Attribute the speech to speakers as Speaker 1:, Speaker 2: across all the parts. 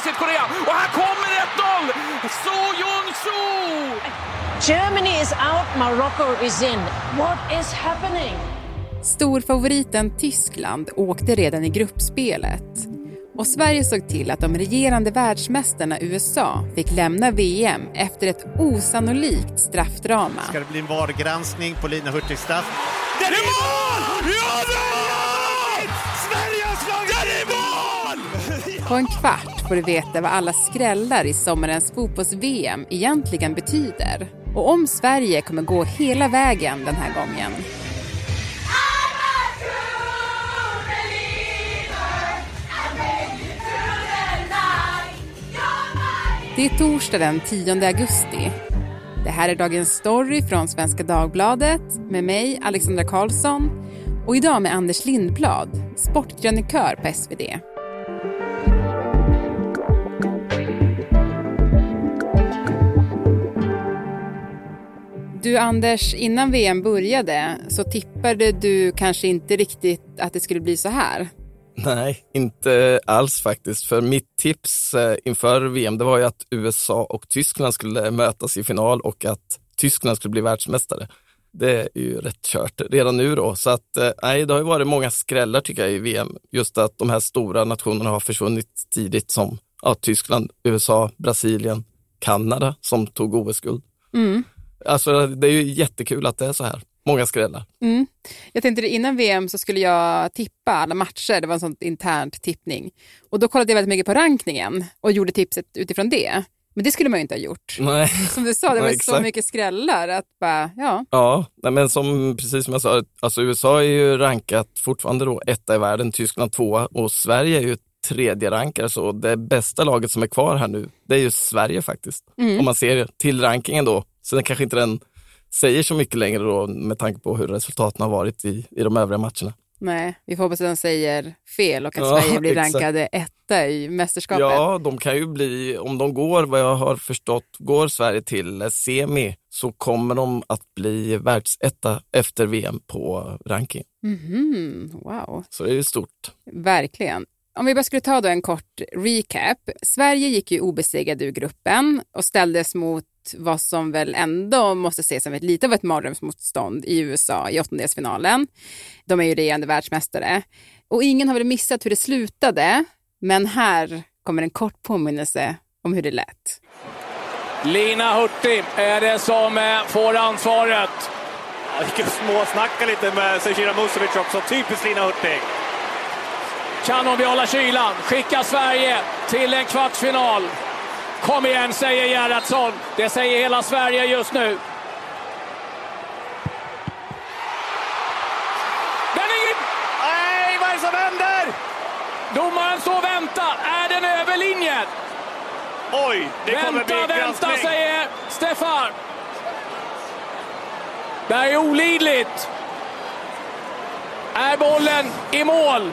Speaker 1: för Sydkorea. Och här kommer 1-0! So Jun-Soo!
Speaker 2: Germany is out, Morocco is in. What is happening?
Speaker 3: Storfavoriten Tyskland åkte redan i gruppspelet. Och Sverige såg till att de regerande världsmästarna USA fick lämna VM efter ett osannolikt straffdrama.
Speaker 4: Ska det bli en VAR-granskning på Lina Hurtigs straff?
Speaker 1: Det är mål! Ja, det är
Speaker 3: På en kvart får du veta vad alla skrällar i sommarens fotbolls-VM egentligen betyder. Och om Sverige kommer gå hela vägen den här gången. Det är torsdag den 10 augusti. Det här är dagens story från Svenska Dagbladet med mig, Alexandra Karlsson och idag med Anders Lindblad, sportkrönikör på SvD. Du Anders, innan VM började så tippade du kanske inte riktigt att det skulle bli så här.
Speaker 5: Nej, inte alls faktiskt. För mitt tips eh, inför VM det var ju att USA och Tyskland skulle mötas i final och att Tyskland skulle bli världsmästare. Det är ju rätt kört redan nu då. Så att, eh, nej, det har ju varit många skrällar tycker jag i VM. Just att de här stora nationerna har försvunnit tidigt som ja, Tyskland, USA, Brasilien, Kanada som tog OS-guld.
Speaker 3: Mm.
Speaker 5: Alltså det är ju jättekul att det är så här. Många skrällar.
Speaker 3: Mm. Jag tänkte innan VM så skulle jag tippa alla matcher, det var en sån internt tippning. Och då kollade jag väldigt mycket på rankningen och gjorde tipset utifrån det. Men det skulle man ju inte ha gjort.
Speaker 5: Nej.
Speaker 3: Som du sa, det var
Speaker 5: Nej,
Speaker 3: så mycket skrällar att bara, ja.
Speaker 5: Ja, men som, precis som jag sa, alltså USA är ju rankat fortfarande då etta i världen, Tyskland tvåa och Sverige är ju tredje rankare så det bästa laget som är kvar här nu, det är ju Sverige faktiskt.
Speaker 3: Mm.
Speaker 5: Om man ser till rankingen då, så den kanske inte den säger så mycket längre då med tanke på hur resultaten har varit i, i de övriga matcherna.
Speaker 3: Nej, vi får hoppas att de säger fel och att
Speaker 5: Ja,
Speaker 3: Sverige blir
Speaker 5: exakt.
Speaker 3: rankade etta i mästerskapet.
Speaker 5: Ja, de kan ju bli, om de går, vad jag har förstått, går Sverige till semi så kommer de att bli världsetta efter VM på ranking.
Speaker 3: Mhm, wow.
Speaker 5: Så det är ju stort.
Speaker 3: Verkligen. Om vi bara skulle ta då en kort recap. Sverige gick ju obesegrade ur gruppen och ställdes mot vad som väl ändå måste ses som ett lite av ett mardrömsmotstånd i USA i åttondelsfinalen. De är ju regerande världsmästare. Och ingen har väl missat hur det slutade, men här kommer en kort påminnelse om hur det lät.
Speaker 1: Lina Hurtig är det som eh, får ansvaret.
Speaker 4: Jag gick och småsnackade lite med Zecira Musovic också. Typiskt Lina Hurtig.
Speaker 1: Kan hon behålla kylan? Skicka Sverige till en kvartsfinal. Kom igen, säger Gerhardsson. Det säger hela Sverige just nu. Den är in!
Speaker 4: Nej, vad är det som händer?
Speaker 1: Domaren står och väntar. Är den över linjen?
Speaker 4: Oj, det kommer
Speaker 1: Vänta,
Speaker 4: bli
Speaker 1: vänta,
Speaker 4: granskning.
Speaker 1: säger Stefan. Det här är olidligt. Är bollen i mål?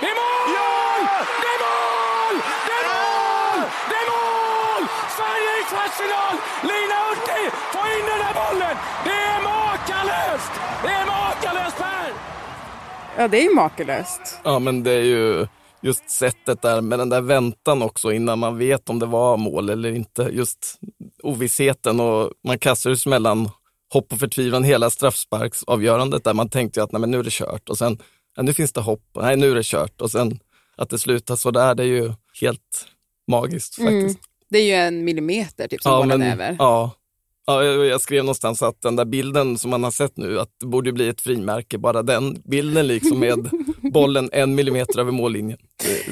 Speaker 1: Det är mål! Det är mål! Det är mål! Det är mål! Sverige i kvartsfinal! Lina Hurtig får in den här bollen! Det är makalöst! Det är makalöst, Per!
Speaker 3: Ja, det är ju makalöst.
Speaker 5: Ja, men det är ju just sättet där med den där väntan också innan man vet om det var mål eller inte. Just ovissheten och man kastades mellan hopp och förtvivlan hela straffsparksavgörandet där man tänkte att nej, men nu är det kört och sen ja, nu finns det hopp, nej nu är det kört och sen att det slutar så där, det är ju helt magiskt faktiskt.
Speaker 3: Det är ju en millimeter typ som bollen är över.
Speaker 5: Ja, ja jag, skrev någonstans att den där bilden som man har sett nu, att det borde bli ett frimärke, bara den bilden liksom med bollen en millimeter över mållinjen.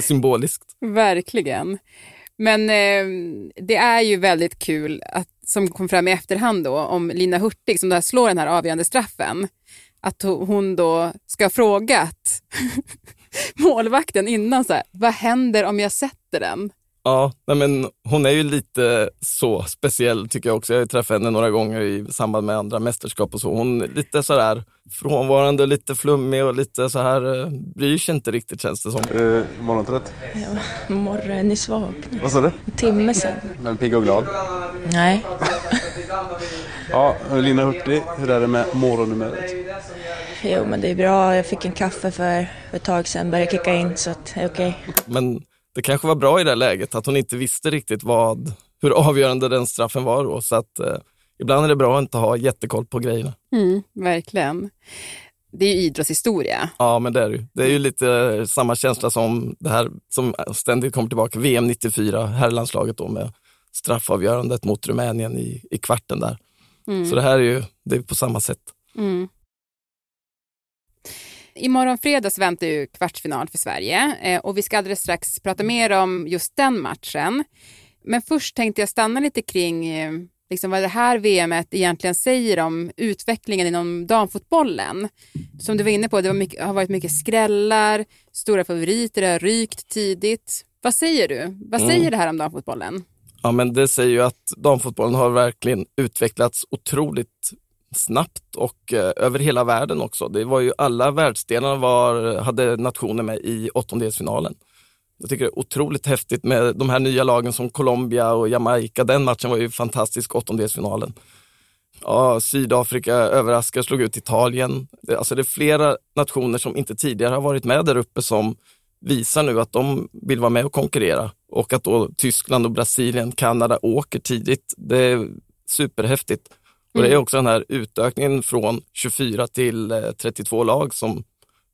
Speaker 5: Symboliskt.
Speaker 3: Verkligen. Men eh, det är ju väldigt kul att, som kom fram i efterhand då, om Lina Hurtig som då slår den här avgörande straffen, att ho- hon då ska ha frågat målvakten innan så här, vad händer om jag sätter den?
Speaker 5: Ja, nej men hon är ju lite så speciell tycker jag också. Jag har ju träffat henne några gånger i samband med andra mästerskap och så. Hon är lite sådär frånvarande, lite flummig och lite så här eh, bryr sig inte riktigt känns det som.
Speaker 6: Eh, morgontrött?
Speaker 7: Morgon är svag.
Speaker 6: Vad sa du?
Speaker 7: En timme sen.
Speaker 6: Men pigg och glad?
Speaker 7: Nej.
Speaker 6: Ja, Lina Hurtig, hur är det med morgonnumret?
Speaker 7: Jo, men det är bra. Jag fick en kaffe för ett tag sedan, började kicka in så att det är okej.
Speaker 5: Men det kanske var bra i det läget att hon inte visste riktigt vad, hur avgörande den straffen var då. Så att eh, ibland är det bra att inte ha jättekoll på grejerna.
Speaker 3: Mm, verkligen. Det är ju idrottshistoria.
Speaker 5: Ja, men det är det ju. Det är ju lite samma känsla som det här som ständigt kommer tillbaka, VM 94, herrlandslaget då med straffavgörandet mot Rumänien i, i kvarten där. Så det här är ju det är på samma sätt.
Speaker 3: Mm. Imorgon fredags väntar ju kvartsfinal för Sverige eh, och vi ska alldeles strax prata mer om just den matchen. Men först tänkte jag stanna lite kring eh, liksom vad det här VMet egentligen säger om utvecklingen inom damfotbollen. Som du var inne på, det mycket, har varit mycket skrällar, stora favoriter, har rykt tidigt. Vad säger du? Vad säger det här om damfotbollen?
Speaker 5: Ja, men det säger ju att damfotbollen har verkligen utvecklats otroligt snabbt och eh, över hela världen också. Det var ju alla världsdelar var, hade nationer med i åttondelsfinalen. Jag tycker det är otroligt häftigt med de här nya lagen som Colombia och Jamaica. Den matchen var ju fantastisk, åttondelsfinalen. Ja, Sydafrika överraskade, slog ut Italien. Det, alltså det är flera nationer som inte tidigare har varit med där uppe som visar nu att de vill vara med och konkurrera och att då Tyskland och Brasilien, Kanada åker tidigt. Det är superhäftigt. Och det är också den här utökningen från 24 till eh, 32 lag som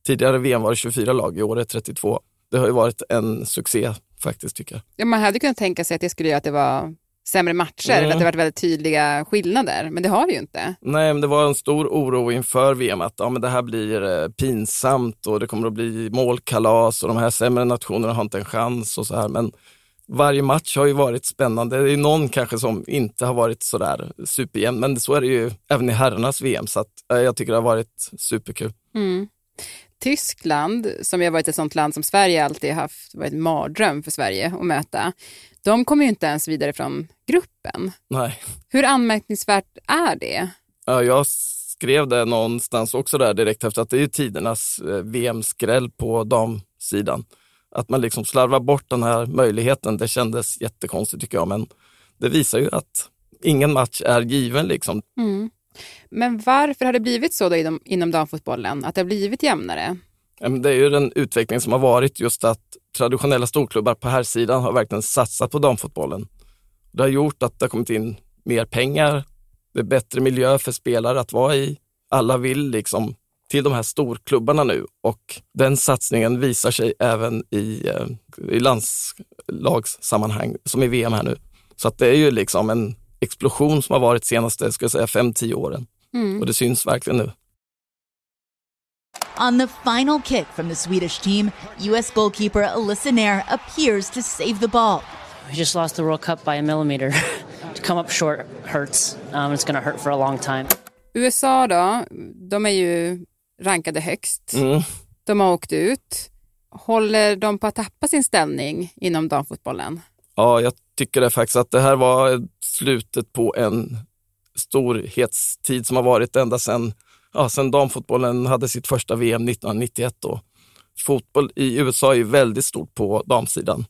Speaker 5: tidigare VM var det 24 lag, i år är det 32. Det har ju varit en succé faktiskt tycker jag.
Speaker 3: Ja, man hade kunnat tänka sig att det skulle göra att det var sämre matcher,
Speaker 5: Mm.
Speaker 3: eller att det varit väldigt tydliga skillnader, men det har det ju inte.
Speaker 5: Nej, men det var en stor oro inför VM att ja, men det här blir eh, pinsamt och det kommer att bli målkalas och de här sämre nationerna har inte en chans och så här. Men varje match har ju varit spännande. Det är någon kanske som inte har varit sådär superjämn, men så är det ju även i herrarnas VM så att, eh, jag tycker det har varit superkul.
Speaker 3: Tyskland, som ju varit ett sånt land som Sverige alltid haft, varit en mardröm för Sverige att möta, de kommer ju inte ens vidare från gruppen.
Speaker 5: Nej.
Speaker 3: Hur anmärkningsvärt är det?
Speaker 5: Ja, jag skrev det någonstans också där direkt efter att det är ju tidernas eh, VM-skräll på damsidan. Att man liksom slarvar bort den här möjligheten, det kändes jättekonstigt tycker jag, men det visar ju att ingen match är given liksom.
Speaker 3: Men varför har det blivit så då inom, inom damfotbollen, att det har blivit jämnare?
Speaker 5: Det är ju den utveckling som har varit just att traditionella storklubbar på här sidan har verkligen satsat på damfotbollen. Det har gjort att det har kommit in mer pengar, det är bättre miljö för spelare att vara i. Alla vill liksom till de här storklubbarna nu och den satsningen visar sig även i, eh, i landslagssammanhang som i VM här nu. Så att det är ju liksom en explosion som har varit senaste, ska jag säga, fem, tio åren. Och det syns verkligen nu.
Speaker 8: On the final kick from the Swedish team, U.S. goalkeeper Alyssa Nair appears to save the ball.
Speaker 2: We just lost the World Cup by a millimeter. to come up short hurts. Um, it's going to hurt for a long time.
Speaker 3: USA då, de är ju rankade högst.
Speaker 5: Mm.
Speaker 3: De har åkt ut. Håller de på att tappa sin ställning inom damfotbollen?
Speaker 5: Ja, jag tycker det faktiskt att det här var slutet på en storhetstid som har varit ända sedan ja, sen damfotbollen hade sitt första VM 1991. Då. Fotboll i USA är väldigt stort på damsidan.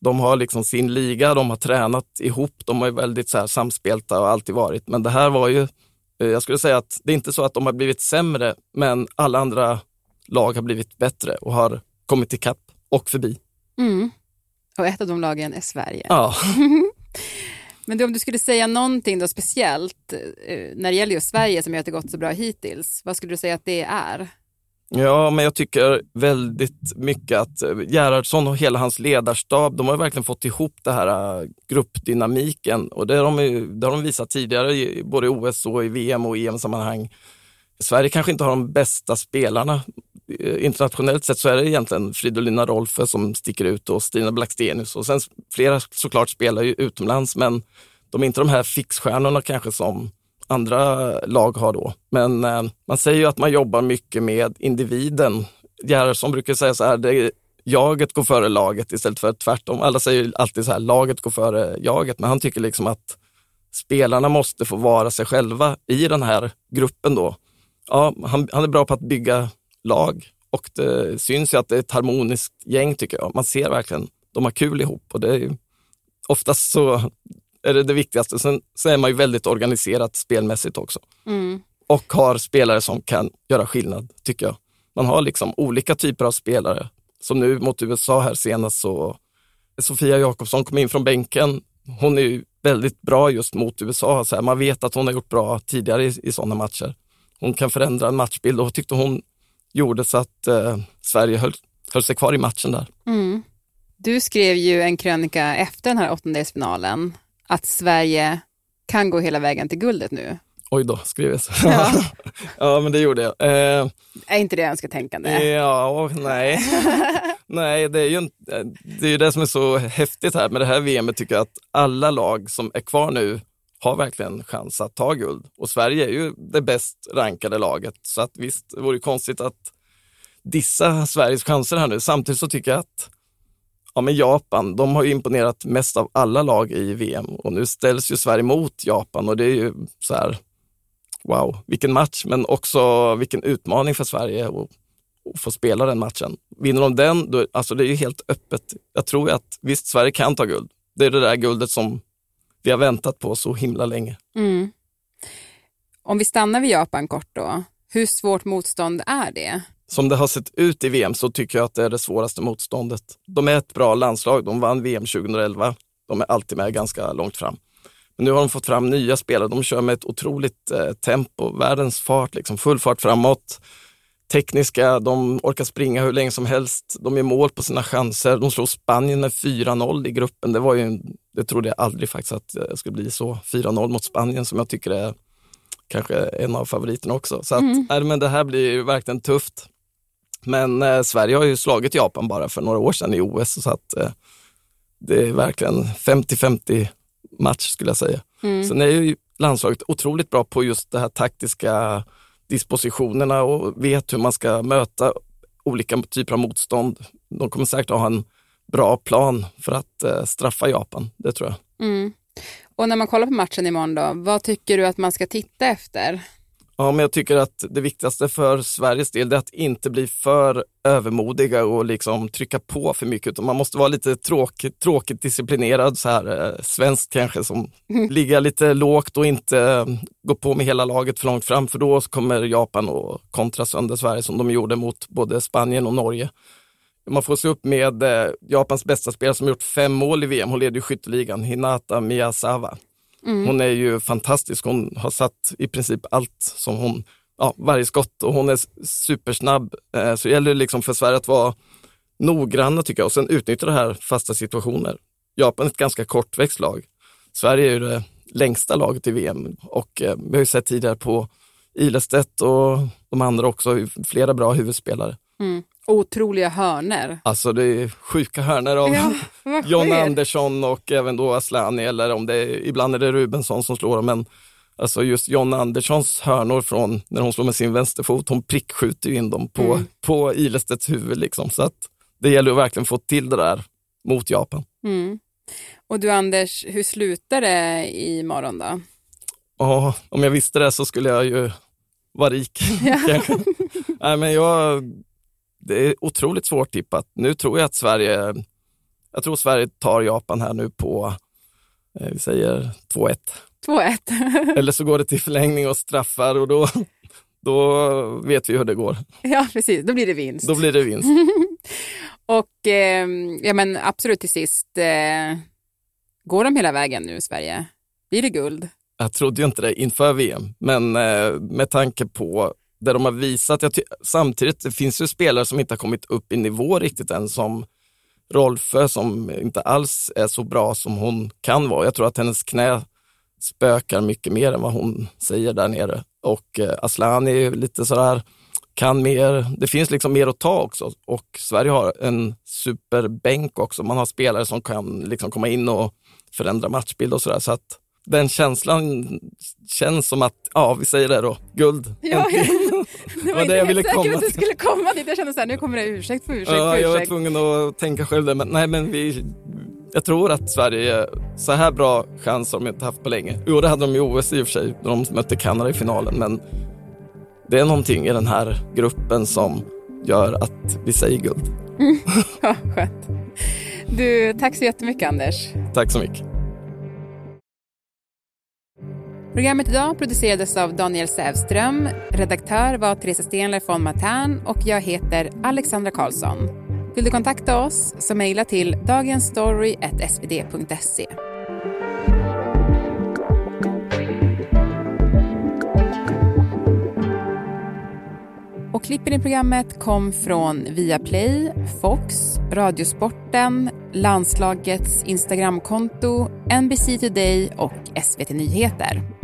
Speaker 5: De har liksom sin liga, de har tränat ihop, de har ju väldigt så här samspelta och alltid varit. Men det här var ju, jag skulle säga att det är inte så att de har blivit sämre, men alla andra lag har blivit bättre och har kommit ikapp och förbi.
Speaker 3: Och ett av de lagen är Sverige.
Speaker 5: Ja.
Speaker 3: Men du, om du skulle säga någonting då speciellt eh, när det gäller just Sverige som gör att det gått så bra hittills, vad skulle du säga att det är?
Speaker 5: Ja, men jag tycker väldigt mycket att eh, Gerhardsson och hela hans ledarstab, de har verkligen fått ihop det här eh, gruppdynamiken och det har de, det har de visat tidigare, både i OS och i VM och EM-sammanhang. Sverige kanske inte har de bästa spelarna. Eh, internationellt sett så är det egentligen Fridolina Rolfö som sticker ut och Stina Blackstenius och sen flera såklart spelar ju utomlands men de är inte de här fixstjärnorna kanske som andra lag har då. Men eh, man säger ju att man jobbar mycket med individen. Gerhardsson brukar säga så här, det jaget går före laget istället för tvärtom. Alla säger ju alltid så här, laget går före jaget, men han tycker liksom att spelarna måste få vara sig själva i den här gruppen då. Ja, han, han är bra på att bygga lag och det syns ju att det är ett harmoniskt gäng tycker jag. Man ser verkligen, de har kul ihop och det är ju, oftast så är det det viktigaste. Sen så är man ju väldigt organiserat spelmässigt också.
Speaker 3: Mm.
Speaker 5: Och har spelare som kan göra skillnad, tycker jag. Man har liksom olika typer av spelare. Som nu mot USA här senast så Sofia Jakobsson kom in från bänken. Hon är ju väldigt bra just mot USA. Så här, man vet att hon har gjort bra tidigare i, i sådana matcher. Hon kan förändra en matchbild och tyckte hon gjorde så att eh, Sverige höll, höll sig kvar i matchen där.
Speaker 3: Mm. Du skrev ju en krönika efter den här åttondelsfinalen att Sverige kan gå hela vägen till guldet nu.
Speaker 5: Oj då, skrev jag så.
Speaker 3: Ja.
Speaker 5: ja, men det gjorde jag. Eh,
Speaker 3: Är inte det önsketänkande?
Speaker 5: ja, och nej. nej, det är ju inte, det är ju det som är så häftigt här med det här VMet tycker jag att alla lag som är kvar nu har verkligen chans att ta guld. Och Sverige är ju det bäst rankade laget. Så att visst, det vore konstigt att dissa Sveriges chanser här nu. Samtidigt så tycker jag att ja, men Japan, de har ju imponerat mest av alla lag i VM och nu ställs ju Sverige mot Japan och det är ju så här, wow, vilken match, men också vilken utmaning för Sverige att, att få spela den matchen. Vinner de den, då, alltså det är ju helt öppet. Jag tror att visst, Sverige kan ta guld. Det är det där guldet som vi har väntat på så himla länge.
Speaker 3: Mm. Om vi stannar vid Japan kort då, hur svårt motstånd är det?
Speaker 5: Som det har sett ut i VM så tycker jag att det är det svåraste motståndet. De är ett bra landslag, de vann VM 2011. De är alltid med ganska långt fram. Men nu har de fått fram nya spelare, de kör med ett otroligt eh, tempo, världens fart, liksom, full fart framåt. Tekniska, de orkar springa hur länge som helst, de gör mål på sina chanser. De slår Spanien med 4-0 i gruppen. Det, var ju, en- det trodde jag aldrig faktiskt att det skulle bli så. 4-0 mot Spanien som jag tycker är kanske en av favoriterna också. Så att, nej, men det här blir verkligen tufft. Men eh, Sverige har ju slagit Japan bara för några år sedan i OS så att eh, det är verkligen 50-50 match skulle jag säga. Sen är ju landslaget otroligt bra på just det här taktiska dispositionerna och vet hur man ska möta olika typer av motstånd. De kommer säkert att ha en bra plan för att eh, straffa Japan, det tror jag.
Speaker 3: Mm. Och när man kollar på matchen imorgon då, vad tycker du att man ska titta efter?
Speaker 5: Ja, men jag tycker att det viktigaste för Sveriges del är att inte bli för övermodiga och liksom trycka på för mycket, utan man måste vara lite tråkigt, tråkigt disciplinerad, så här eh, svenskt kanske, som ligga lite lågt och inte eh, gå på med hela laget för långt fram, för då kommer Japan att kontra sönder Sverige som de gjorde mot både Spanien och Norge. Man får se upp med eh, Japans bästa spelare som gjort fem mål i VM, hon leder ju skytteligan, Hinata Miyazawa. Hon är ju fantastisk. Hon har satt i princip allt som hon, ja, varje skott och hon är supersnabb. Eh, så det gäller liksom för Sverige att vara noggranna tycker jag och sen utnyttja det här fasta situationer. Japan är ett ganska kortväxt lag. Sverige är ju det längsta laget i VM och eh, vi har ju sett tidigare på Ilestedt och de andra också, flera bra huvudspelare.
Speaker 3: Otroliga hörner.
Speaker 5: Alltså det är sjuka hörnor av
Speaker 3: Ja,
Speaker 5: John? Andersson och även då Aslani eller om det är, ibland är det Rubensson som slår dem. Men alltså just John Anderssons hörnor från när hon slår med sin vänsterfot, hon prickskjuter ju in dem på,
Speaker 3: Mm.
Speaker 5: på Ilestedts huvud. Liksom. Så att det gäller att verkligen få till det där mot Japan.
Speaker 3: Mm. Och du Anders, hur slutar det imorgon då?
Speaker 5: Ja, om jag visste det så skulle jag ju vara rik. kanske. Nej, men jag, det är otroligt svårt tippat. Nu tror jag att Sverige, jag tror Sverige tar Japan här nu på, eh, vi säger 2-1.
Speaker 3: 2-1.
Speaker 5: Eller så går det till förlängning och straffar och då, då vet vi hur det går.
Speaker 3: ja, precis. Då blir det vinst.
Speaker 5: Då blir det vinst.
Speaker 3: Och eh, ja, men absolut till sist, eh, går de hela vägen nu, Sverige? Blir det guld?
Speaker 5: Jag trodde ju inte det inför VM, men eh, med tanke på det de har visat. Jag samtidigt, det finns ju spelare som inte har kommit upp i nivå riktigt än, som Rolfö som inte alls är så bra som hon kan vara. Jag tror att hennes knä spökar mycket mer än vad hon säger där nere. Och eh, Asllani är ju lite sådär, kan mer. Det finns liksom mer att ta också och Sverige har en superbänk också. Man har spelare som kan liksom komma in och förändra matchbild och sådär. Så att den känslan känns som att, ja vi säger det då, guld.
Speaker 3: Ja, det
Speaker 5: var det jag ville
Speaker 3: säker
Speaker 5: komma
Speaker 3: att du skulle komma dit. Jag kände så här, nu kommer det ursäkt på ursäkt
Speaker 5: Ja,
Speaker 3: på
Speaker 5: jag var
Speaker 3: ursäkt.
Speaker 5: tvungen att tänka själv där, men nej men vi, jag tror att Sverige, så här bra chans har de inte haft på länge. Jo, det hade de i OS i och för sig, när de mötte Kanada i finalen, men det är någonting i den här gruppen som gör att vi säger guld.
Speaker 3: Ja, skönt. Du, tack så jättemycket Anders.
Speaker 5: Tack så mycket.
Speaker 3: Programmet idag producerades av Daniel Sävström, redaktör var Teresa Stenler von Matern och jag heter Alexandra Karlsson. Vill du kontakta oss så mejla till dagensstory.svd.se. Och klippen i programmet kom från Viaplay, Fox, Radiosporten, landslagets Instagramkonto, NBC Today och SVT Nyheter.